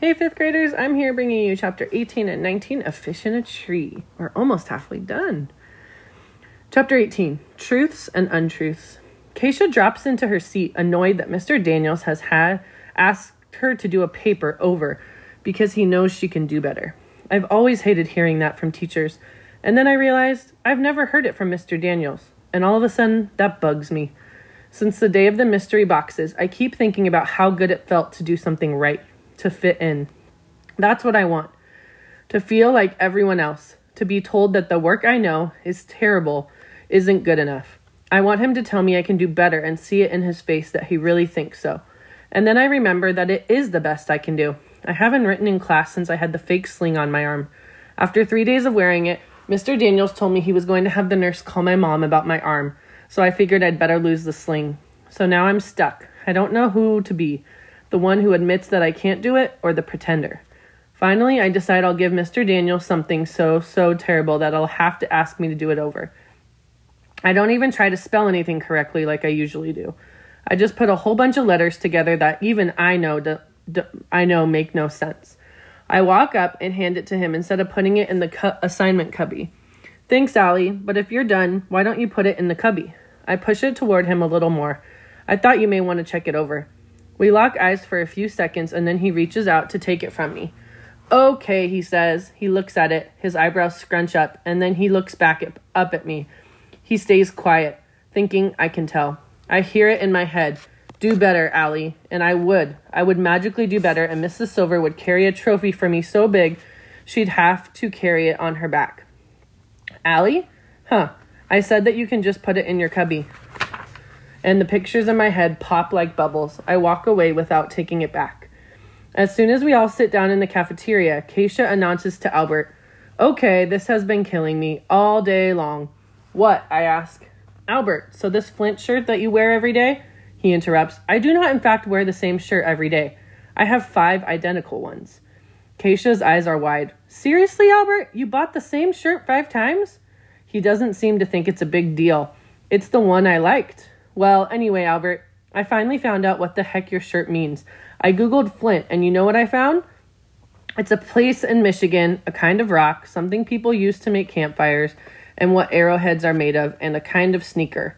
Hey, fifth graders, I'm here bringing you chapter 18 and 19 of Fish in a Tree. We're almost halfway done. Chapter 18 Truths and Untruths. Keisha drops into her seat, annoyed that Mr. Daniels has had asked her to do a paper over because he knows she can do better. I've always hated hearing that from teachers, and then I realized I've never heard it from Mr. Daniels, and all of a sudden that bugs me. Since the day of the mystery boxes, I keep thinking about how good it felt to do something right to fit in. That's what I want. To feel like everyone else. To be told that the work I know is terrible isn't good enough. I want him to tell me I can do better and see it in his face that he really thinks so. And then I remember that it is the best I can do. I haven't written in class since I had the fake sling on my arm. After three days of wearing it, Mr. Daniels told me he was going to have the nurse call my mom about my arm, so I figured I'd better lose the sling. So now I'm stuck. I don't know who to be the one who admits that I can't do it, or the pretender. Finally, I decide I'll give Mr. Daniel something so, so terrible that I'll have to ask me to do it over. I don't even try to spell anything correctly like I usually do. I just put a whole bunch of letters together that even I know do, do, I know make no sense. I walk up and hand it to him instead of putting it in the cu- assignment cubby. Thanks, Ally, but if you're done, why don't you put it in the cubby? I push it toward him a little more. I thought you may want to check it over. We lock eyes for a few seconds and then he reaches out to take it from me. Okay, he says. He looks at it, his eyebrows scrunch up, and then he looks back at, up at me. He stays quiet, thinking I can tell. I hear it in my head. Do better, Ally. And I would. I would magically do better, and Mrs. Silver would carry a trophy for me so big she'd have to carry it on her back. Ally? Huh. I said that you can just put it in your cubby and the pictures in my head pop like bubbles. I walk away without taking it back. As soon as we all sit down in the cafeteria, Keisha announces to Albert, Okay, this has been killing me all day long. What? I ask. Albert, so this flint shirt that you wear every day? He interrupts. I do not, in fact, wear the same shirt every day. I have five identical ones. Keisha's eyes are wide. Seriously, Albert? You bought the same shirt five times? He doesn't seem to think it's a big deal. It's the one I liked. Well, anyway, Albert, I finally found out what the heck your shirt means. I googled Flint, and you know what I found? It's a place in Michigan, a kind of rock, something people use to make campfires, and what arrowheads are made of, and a kind of sneaker.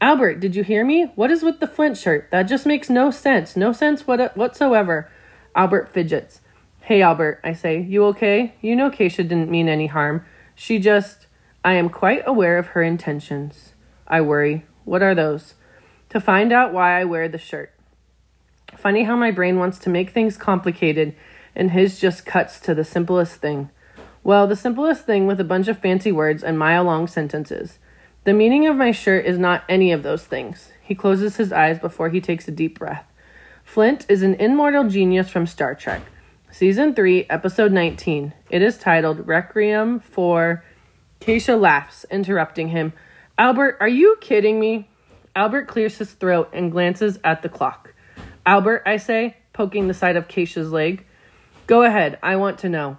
Albert, did you hear me? What is with the Flint shirt? That just makes no sense. No sense what- whatsoever. Albert fidgets. Hey, Albert, I say, you okay? You know Keisha didn't mean any harm. She just. I am quite aware of her intentions. I worry. What are those? To find out why I wear the shirt. Funny how my brain wants to make things complicated and his just cuts to the simplest thing. Well, the simplest thing with a bunch of fancy words and mile long sentences. The meaning of my shirt is not any of those things. He closes his eyes before he takes a deep breath. Flint is an immortal genius from Star Trek. Season 3, Episode 19. It is titled Requiem for. Keisha laughs, interrupting him. Albert, are you kidding me? Albert clears his throat and glances at the clock. Albert, I say, poking the side of Keisha's leg. Go ahead, I want to know.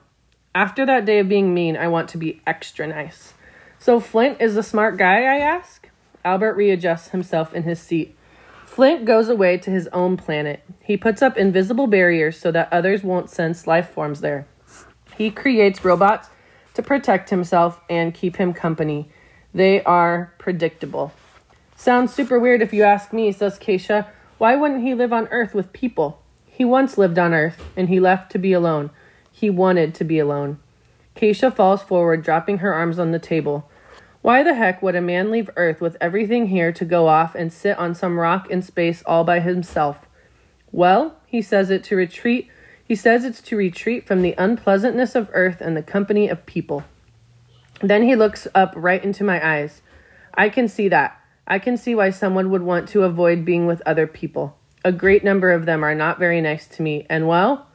After that day of being mean, I want to be extra nice. So Flint is a smart guy, I ask? Albert readjusts himself in his seat. Flint goes away to his own planet. He puts up invisible barriers so that others won't sense life forms there. He creates robots to protect himself and keep him company. They are predictable. Sounds super weird if you ask me, says Keisha. Why wouldn't he live on Earth with people? He once lived on Earth, and he left to be alone. He wanted to be alone. Keisha falls forward, dropping her arms on the table. Why the heck would a man leave Earth with everything here to go off and sit on some rock in space all by himself? Well, he says it to retreat. He says it's to retreat from the unpleasantness of Earth and the company of people. Then he looks up right into my eyes. I can see that. I can see why someone would want to avoid being with other people. A great number of them are not very nice to me, and well,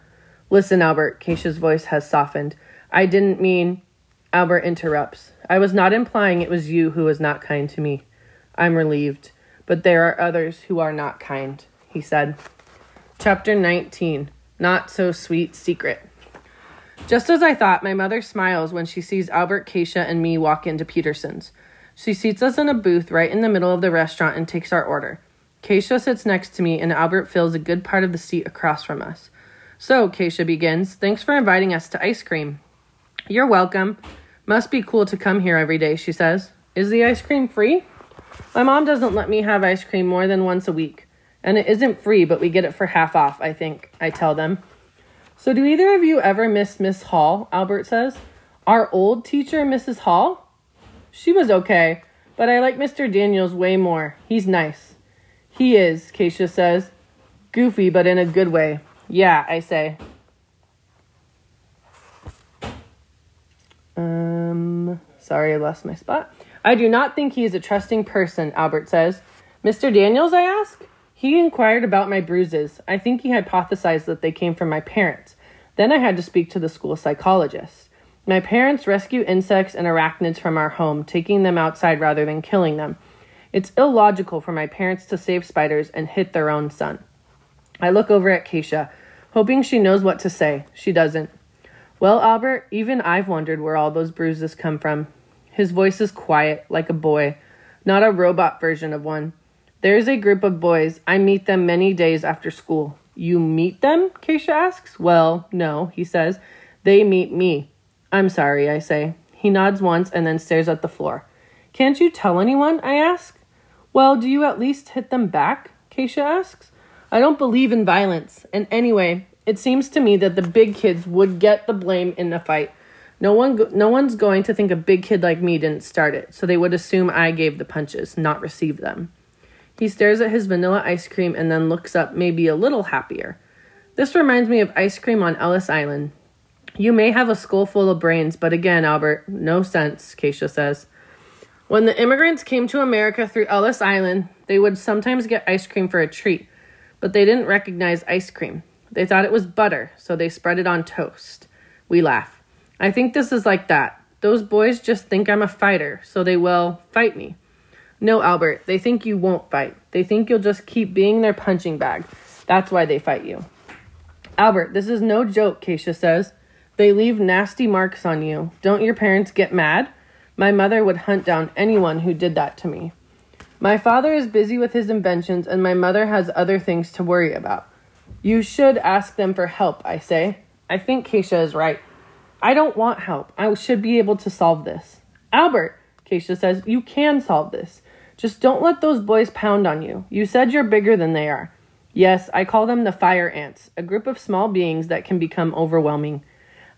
listen, Albert, Keisha's voice has softened. I didn't mean. Albert interrupts. I was not implying it was you who was not kind to me. I'm relieved, but there are others who are not kind, he said. Chapter 19 Not So Sweet Secret. Just as I thought, my mother smiles when she sees Albert, Keisha, and me walk into Peterson's. She seats us in a booth right in the middle of the restaurant and takes our order. Keisha sits next to me, and Albert fills a good part of the seat across from us. So, Keisha begins, thanks for inviting us to ice cream. You're welcome. Must be cool to come here every day, she says. Is the ice cream free? My mom doesn't let me have ice cream more than once a week. And it isn't free, but we get it for half off, I think, I tell them. So, do either of you ever miss Miss Hall? Albert says. Our old teacher, Mrs. Hall? She was okay, but I like Mr. Daniels way more. He's nice. He is, Keisha says. Goofy, but in a good way. Yeah, I say. Um, sorry, I lost my spot. I do not think he is a trusting person, Albert says. Mr. Daniels, I ask? He inquired about my bruises. I think he hypothesized that they came from my parents. Then I had to speak to the school psychologist. My parents rescue insects and arachnids from our home, taking them outside rather than killing them. It's illogical for my parents to save spiders and hit their own son. I look over at Keisha, hoping she knows what to say. She doesn't. Well, Albert, even I've wondered where all those bruises come from. His voice is quiet, like a boy, not a robot version of one. There's a group of boys. I meet them many days after school. You meet them? Keisha asks. Well, no, he says. They meet me. I'm sorry, I say. He nods once and then stares at the floor. Can't you tell anyone? I ask. Well, do you at least hit them back? Keisha asks. I don't believe in violence, and anyway, it seems to me that the big kids would get the blame in the fight. No one no one's going to think a big kid like me didn't start it, so they would assume I gave the punches, not receive them. He stares at his vanilla ice cream and then looks up, maybe a little happier. This reminds me of ice cream on Ellis Island. You may have a skull full of brains, but again, Albert, no sense, Keisha says. When the immigrants came to America through Ellis Island, they would sometimes get ice cream for a treat but they didn't recognize ice cream. They thought it was butter, so they spread it on toast. We laugh. I think this is like that. Those boys just think I'm a fighter, so they will fight me. No, Albert, they think you won't fight. They think you'll just keep being their punching bag. That's why they fight you. Albert, this is no joke, Keisha says. They leave nasty marks on you. Don't your parents get mad? My mother would hunt down anyone who did that to me. My father is busy with his inventions, and my mother has other things to worry about. You should ask them for help, I say. I think Keisha is right. I don't want help. I should be able to solve this. Albert, Keisha says, you can solve this. Just don't let those boys pound on you. You said you're bigger than they are. Yes, I call them the fire ants, a group of small beings that can become overwhelming.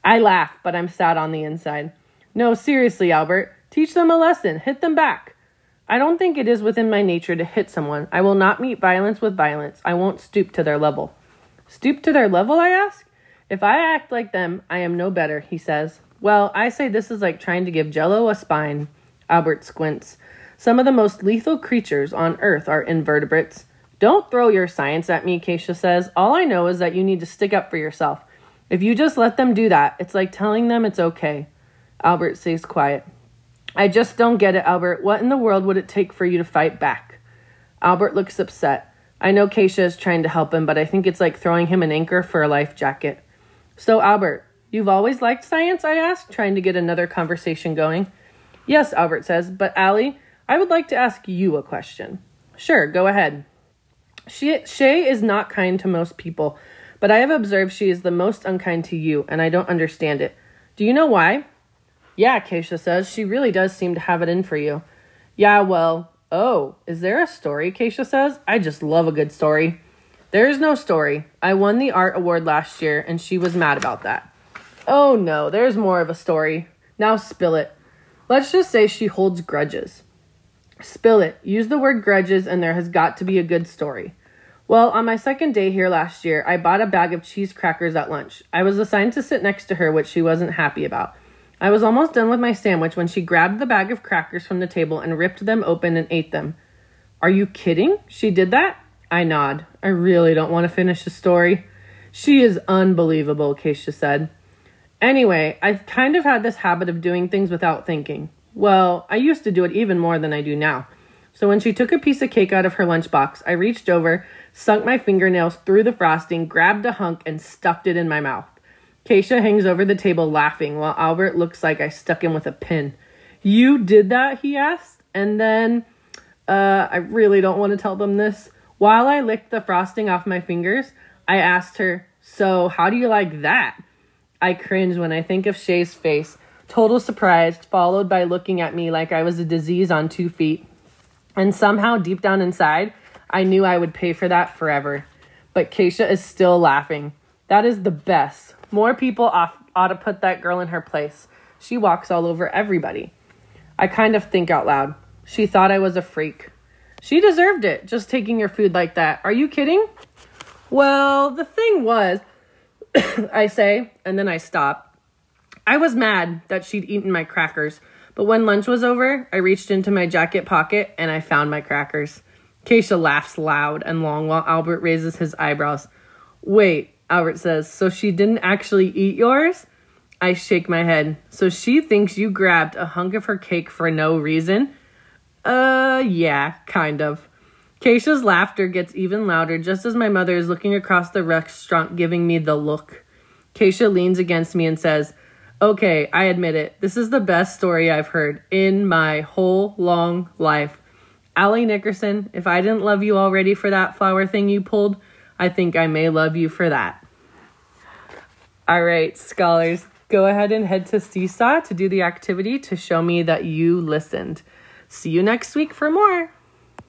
I laugh, but I'm sad on the inside. No, seriously, Albert. Teach them a lesson. Hit them back. I don't think it is within my nature to hit someone. I will not meet violence with violence. I won't stoop to their level. Stoop to their level, I ask? If I act like them, I am no better, he says. Well, I say this is like trying to give jello a spine. Albert squints. Some of the most lethal creatures on earth are invertebrates. Don't throw your science at me, Keisha says. All I know is that you need to stick up for yourself. If you just let them do that, it's like telling them it's okay. Albert stays quiet. I just don't get it, Albert. What in the world would it take for you to fight back? Albert looks upset. I know Keisha is trying to help him, but I think it's like throwing him an anchor for a life jacket. So, Albert, you've always liked science? I ask, trying to get another conversation going. Yes, Albert says, but Ally, I would like to ask you a question. Sure, go ahead. She, Shay is not kind to most people, but I have observed she is the most unkind to you, and I don't understand it. Do you know why? Yeah, Keisha says, she really does seem to have it in for you. Yeah, well, oh, is there a story? Keisha says. I just love a good story. There is no story. I won the art award last year, and she was mad about that. Oh no, there's more of a story. Now spill it. Let's just say she holds grudges. Spill it. Use the word grudges, and there has got to be a good story. Well, on my second day here last year, I bought a bag of cheese crackers at lunch. I was assigned to sit next to her, which she wasn't happy about. I was almost done with my sandwich when she grabbed the bag of crackers from the table and ripped them open and ate them. Are you kidding? She did that? I nod. I really don't want to finish the story. She is unbelievable, Keisha said. Anyway, I've kind of had this habit of doing things without thinking. Well, I used to do it even more than I do now. So when she took a piece of cake out of her lunchbox, I reached over, sunk my fingernails through the frosting, grabbed a hunk, and stuffed it in my mouth. Keisha hangs over the table laughing while Albert looks like I stuck him with a pin. You did that? he asked. And then, uh, I really don't want to tell them this. While I licked the frosting off my fingers, I asked her, So, how do you like that? I cringe when I think of Shay's face, total surprised, followed by looking at me like I was a disease on two feet. And somehow, deep down inside, I knew I would pay for that forever. But Keisha is still laughing. That is the best. More people off, ought to put that girl in her place. She walks all over everybody. I kind of think out loud. She thought I was a freak. She deserved it, just taking your food like that. Are you kidding? Well, the thing was, I say, and then I stop. I was mad that she'd eaten my crackers, but when lunch was over, I reached into my jacket pocket and I found my crackers. Keisha laughs loud and long while Albert raises his eyebrows. Wait, Albert says, so she didn't actually eat yours? I shake my head. So she thinks you grabbed a hunk of her cake for no reason? Uh, yeah, kind of. Keisha's laughter gets even louder just as my mother is looking across the restaurant giving me the look. Keisha leans against me and says, Okay, I admit it. This is the best story I've heard in my whole long life. Ally Nickerson, if I didn't love you already for that flower thing you pulled, I think I may love you for that. All right, scholars, go ahead and head to Seesaw to do the activity to show me that you listened. See you next week for more.